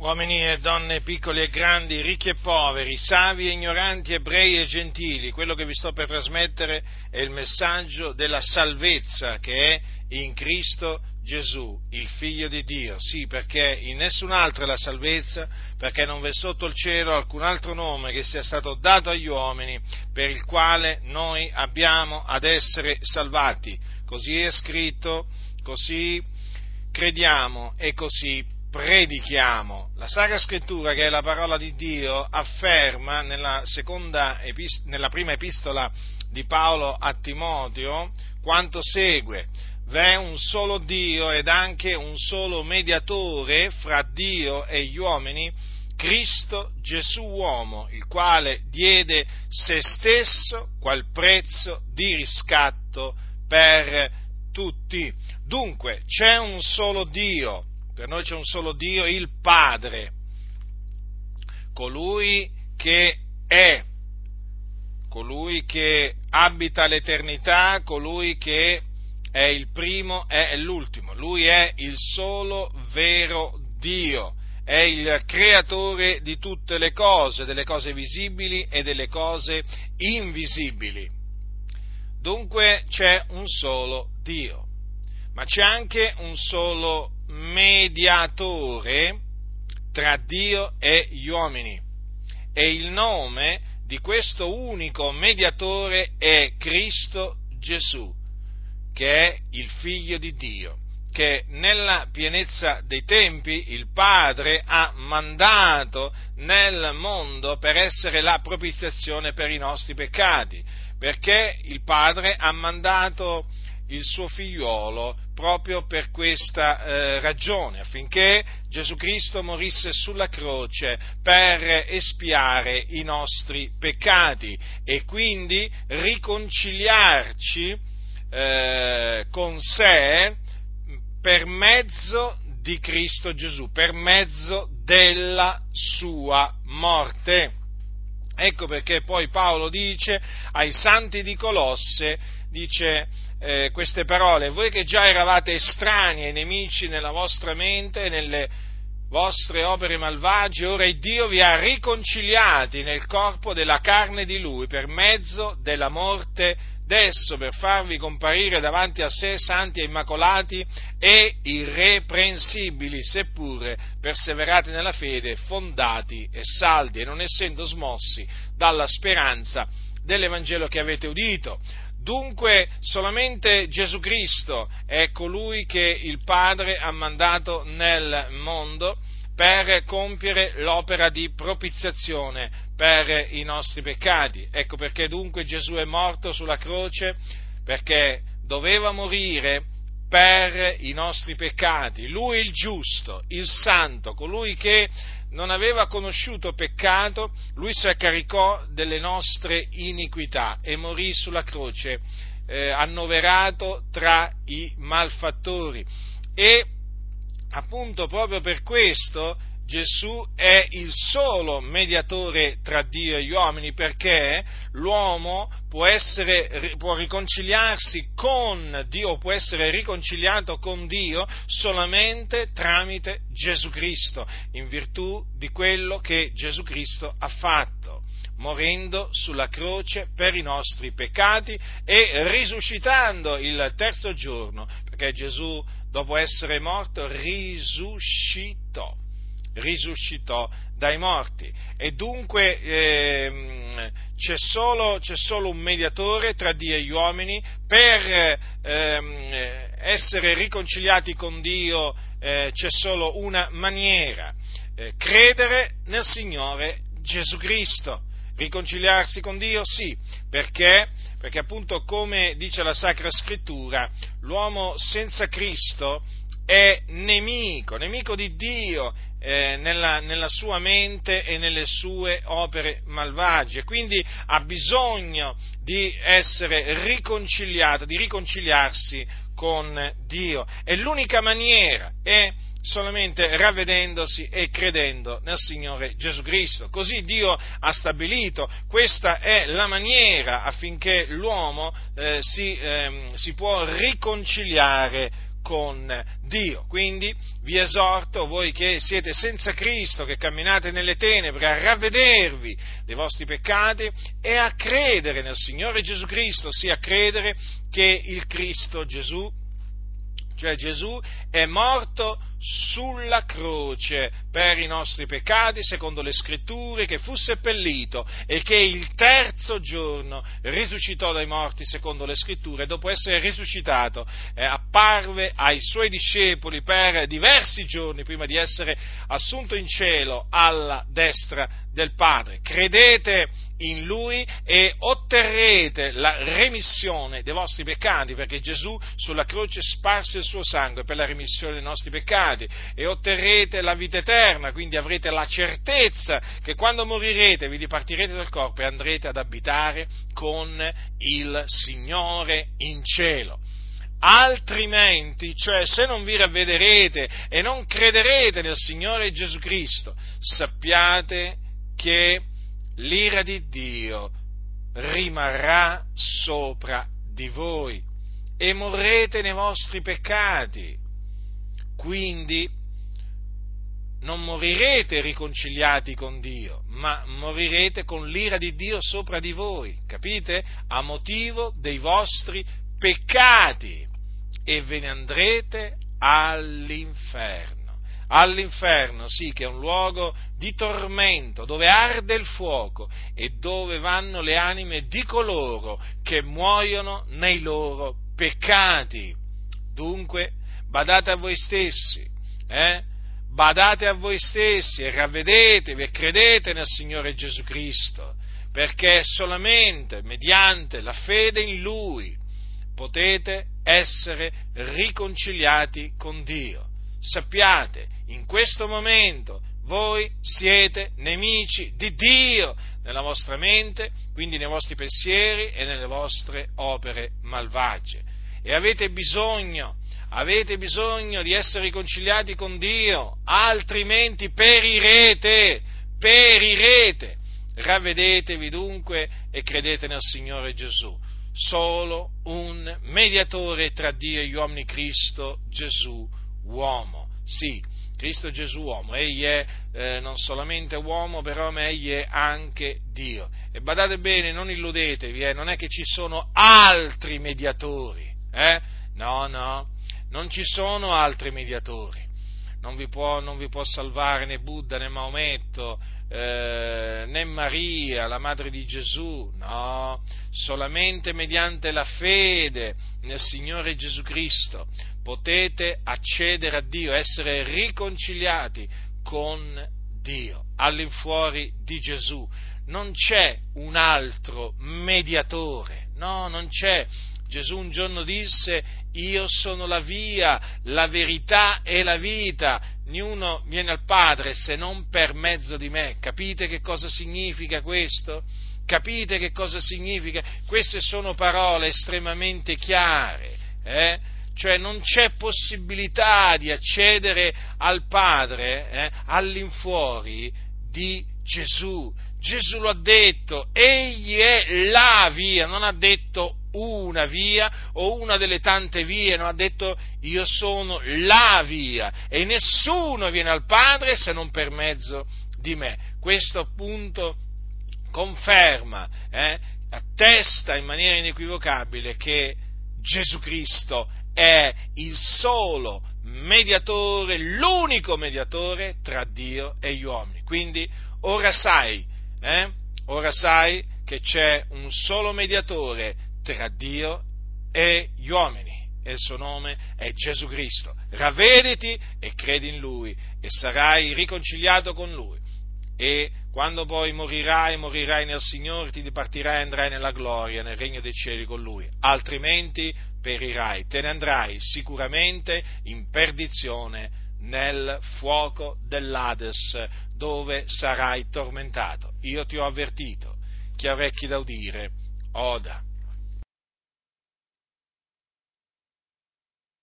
uomini e donne piccoli e grandi, ricchi e poveri, savi e ignoranti, ebrei e gentili, quello che vi sto per trasmettere è il messaggio della salvezza che è in Cristo Gesù, il Figlio di Dio. Sì, perché in nessun altro è la salvezza, perché non v'è sotto il cielo alcun altro nome che sia stato dato agli uomini per il quale noi abbiamo ad essere salvati. Così è scritto, così crediamo e così predichiamo. La Sacra Scrittura, che è la parola di Dio, afferma nella, epist- nella prima epistola di Paolo a Timoteo quanto segue. V'è un solo Dio ed anche un solo mediatore fra Dio e gli uomini, Cristo Gesù uomo, il quale diede se stesso qual prezzo di riscatto per tutti. Dunque c'è un solo Dio, per noi c'è un solo Dio, il Padre, colui che è, colui che abita l'eternità, colui che è il primo e l'ultimo, lui è il solo vero Dio, è il creatore di tutte le cose, delle cose visibili e delle cose invisibili. Dunque c'è un solo Dio, ma c'è anche un solo mediatore tra Dio e gli uomini. E il nome di questo unico mediatore è Cristo Gesù, che è il figlio di Dio, che nella pienezza dei tempi il Padre ha mandato nel mondo per essere la propiziazione per i nostri peccati, perché il Padre ha mandato il suo figliuolo proprio per questa eh, ragione, affinché Gesù Cristo morisse sulla croce per espiare i nostri peccati e quindi riconciliarci eh, con sé per mezzo di Cristo Gesù, per mezzo della sua morte. Ecco perché poi Paolo dice ai santi di Colosse, dice eh, queste parole, voi che già eravate estranei e nemici nella vostra mente nelle vostre opere malvagie, ora Dio vi ha riconciliati nel corpo della carne di Lui per mezzo della morte d'esso, per farvi comparire davanti a sé santi e immacolati e irreprensibili, seppure perseverati nella fede, fondati e saldi, e non essendo smossi dalla speranza dell'Evangelo che avete udito Dunque solamente Gesù Cristo è colui che il Padre ha mandato nel mondo per compiere l'opera di propiziazione per i nostri peccati. Ecco perché dunque Gesù è morto sulla croce perché doveva morire per i nostri peccati. Lui il giusto, il santo, colui che non aveva conosciuto peccato, lui si accaricò delle nostre iniquità e morì sulla croce, eh, annoverato tra i malfattori. E appunto proprio per questo Gesù è il solo mediatore tra Dio e gli uomini perché l'uomo può, essere, può riconciliarsi con Dio, può essere riconciliato con Dio solamente tramite Gesù Cristo, in virtù di quello che Gesù Cristo ha fatto morendo sulla croce per i nostri peccati e risuscitando il terzo giorno, perché Gesù, dopo essere morto, risuscitò risuscitò dai morti. E dunque ehm, c'è, solo, c'è, solo, un mediatore tra Dio e gli uomini per ehm, essere riconciliati con Dio eh, c'è solo una maniera eh, credere nel Signore Gesù Cristo. Riconciliarsi con Dio sì. Perché? Perché appunto come dice la Sacra Scrittura l'uomo senza Cristo è nemico, nemico di Dio eh, nella, nella, sua mente e nelle sue opere malvagie, quindi ha bisogno di essere riconciliato, di riconciliarsi con Dio. E l'unica maniera è solamente ravvedendosi e credendo nel Signore Gesù Cristo. Così Dio ha stabilito, questa è la maniera affinché l'uomo eh, si, eh, si può riconciliare con Dio. Quindi vi esorto, voi che siete senza Cristo, che camminate nelle tenebre, a ravvedervi dei vostri peccati e a credere nel Signore Gesù Cristo, sia a credere che il Cristo Gesù cioè Gesù è morto sulla croce per i nostri peccati, secondo le scritture, che fu seppellito e che il terzo giorno risuscitò dai morti, secondo le scritture, dopo essere risuscitato eh, apparve ai suoi discepoli per diversi giorni prima di essere assunto in cielo alla destra del Padre. Credete in Lui e otterrete la remissione dei vostri peccati, perché Gesù sulla croce sparse il suo sangue per la remissione dei nostri peccati e otterrete la vita eterna, quindi avrete la certezza che quando morirete vi dipartirete dal corpo e andrete ad abitare con il Signore in cielo. Altrimenti, cioè se non vi ravvederete e non crederete nel Signore Gesù Cristo, sappiate che l'ira di Dio rimarrà sopra di voi e morrete nei vostri peccati. Quindi non morirete riconciliati con Dio, ma morirete con l'ira di Dio sopra di voi, capite? A motivo dei vostri peccati e ve ne andrete all'inferno all'inferno, sì, che è un luogo di tormento, dove arde il fuoco e dove vanno le anime di coloro che muoiono nei loro peccati. Dunque, badate a voi stessi, eh? badate a voi stessi e ravvedetevi e credete nel Signore Gesù Cristo, perché solamente mediante la fede in Lui potete essere riconciliati con Dio. Sappiate in questo momento voi siete nemici di Dio nella vostra mente, quindi nei vostri pensieri e nelle vostre opere malvagie. E avete bisogno, avete bisogno di essere riconciliati con Dio, altrimenti perirete, perirete. Ravvedetevi dunque e credete nel Signore Gesù. Solo un mediatore tra Dio e gli uomini, Cristo Gesù, uomo. Sì, Cristo Gesù uomo, egli è eh, non solamente uomo, però ma egli è anche Dio. E badate bene, non illudetevi, eh, non è che ci sono altri mediatori, eh? no, no, non ci sono altri mediatori. Non vi, può, non vi può salvare né Buddha né Maometto, eh, né Maria, la madre di Gesù, no, solamente mediante la fede nel Signore Gesù Cristo potete accedere a Dio, essere riconciliati con Dio, all'infuori di Gesù. Non c'è un altro mediatore, no, non c'è. Gesù un giorno disse, io sono la via, la verità e la vita, niuno viene al Padre se non per mezzo di me. Capite che cosa significa questo? Capite che cosa significa? Queste sono parole estremamente chiare. Eh? cioè non c'è possibilità di accedere al Padre eh, all'infuori di Gesù. Gesù lo ha detto, egli è la via, non ha detto una via o una delle tante vie, non ha detto io sono la via e nessuno viene al Padre se non per mezzo di me. Questo appunto conferma, eh, attesta in maniera inequivocabile che Gesù Cristo è il solo mediatore, l'unico mediatore tra Dio e gli uomini. Quindi ora sai, eh, ora sai che c'è un solo mediatore tra Dio e gli uomini e il suo nome è Gesù Cristo. Ravvediti e credi in Lui e sarai riconciliato con Lui. E quando poi morirai, morirai nel Signore, ti dipartirai e andrai nella gloria, nel regno dei cieli con Lui. Altrimenti perirai, te ne andrai sicuramente in perdizione nel fuoco dell'Ades, dove sarai tormentato. Io ti ho avvertito, chi ha orecchi da udire, oda.